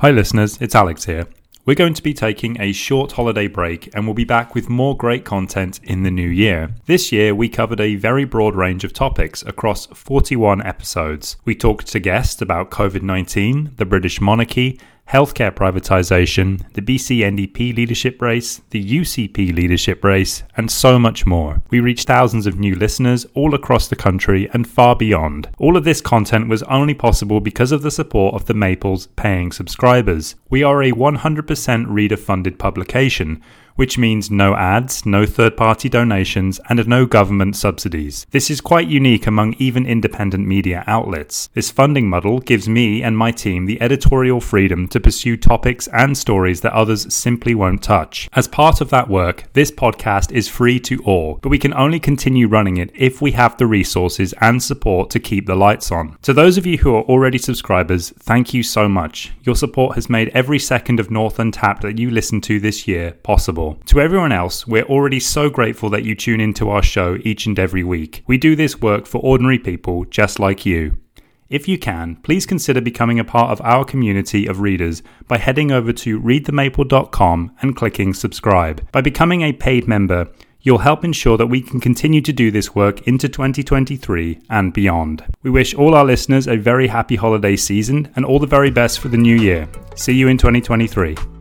Hi, listeners, it's Alex here. We're going to be taking a short holiday break and we'll be back with more great content in the new year. This year, we covered a very broad range of topics across 41 episodes. We talked to guests about COVID 19, the British monarchy, healthcare privatisation, the BC NDP leadership race, the UCP leadership race, and so much more. We reached thousands of new listeners all across the country and far beyond. All of this content was only possible because of the support of the Maples paying subscribers. We are a 100% reader funded publication which means no ads, no third party donations, and no government subsidies. This is quite unique among even independent media outlets. This funding model gives me and my team the editorial freedom to pursue topics and stories that others simply won't touch. As part of that work, this podcast is free to all, but we can only continue running it if we have the resources and support to keep the lights on. To those of you who are already subscribers, thank you so much. Your support has made every second of North Untapped that you listen to this year possible. To everyone else, we're already so grateful that you tune into our show each and every week. We do this work for ordinary people just like you. If you can, please consider becoming a part of our community of readers by heading over to readthemaple.com and clicking subscribe. By becoming a paid member, You'll help ensure that we can continue to do this work into 2023 and beyond. We wish all our listeners a very happy holiday season and all the very best for the new year. See you in 2023.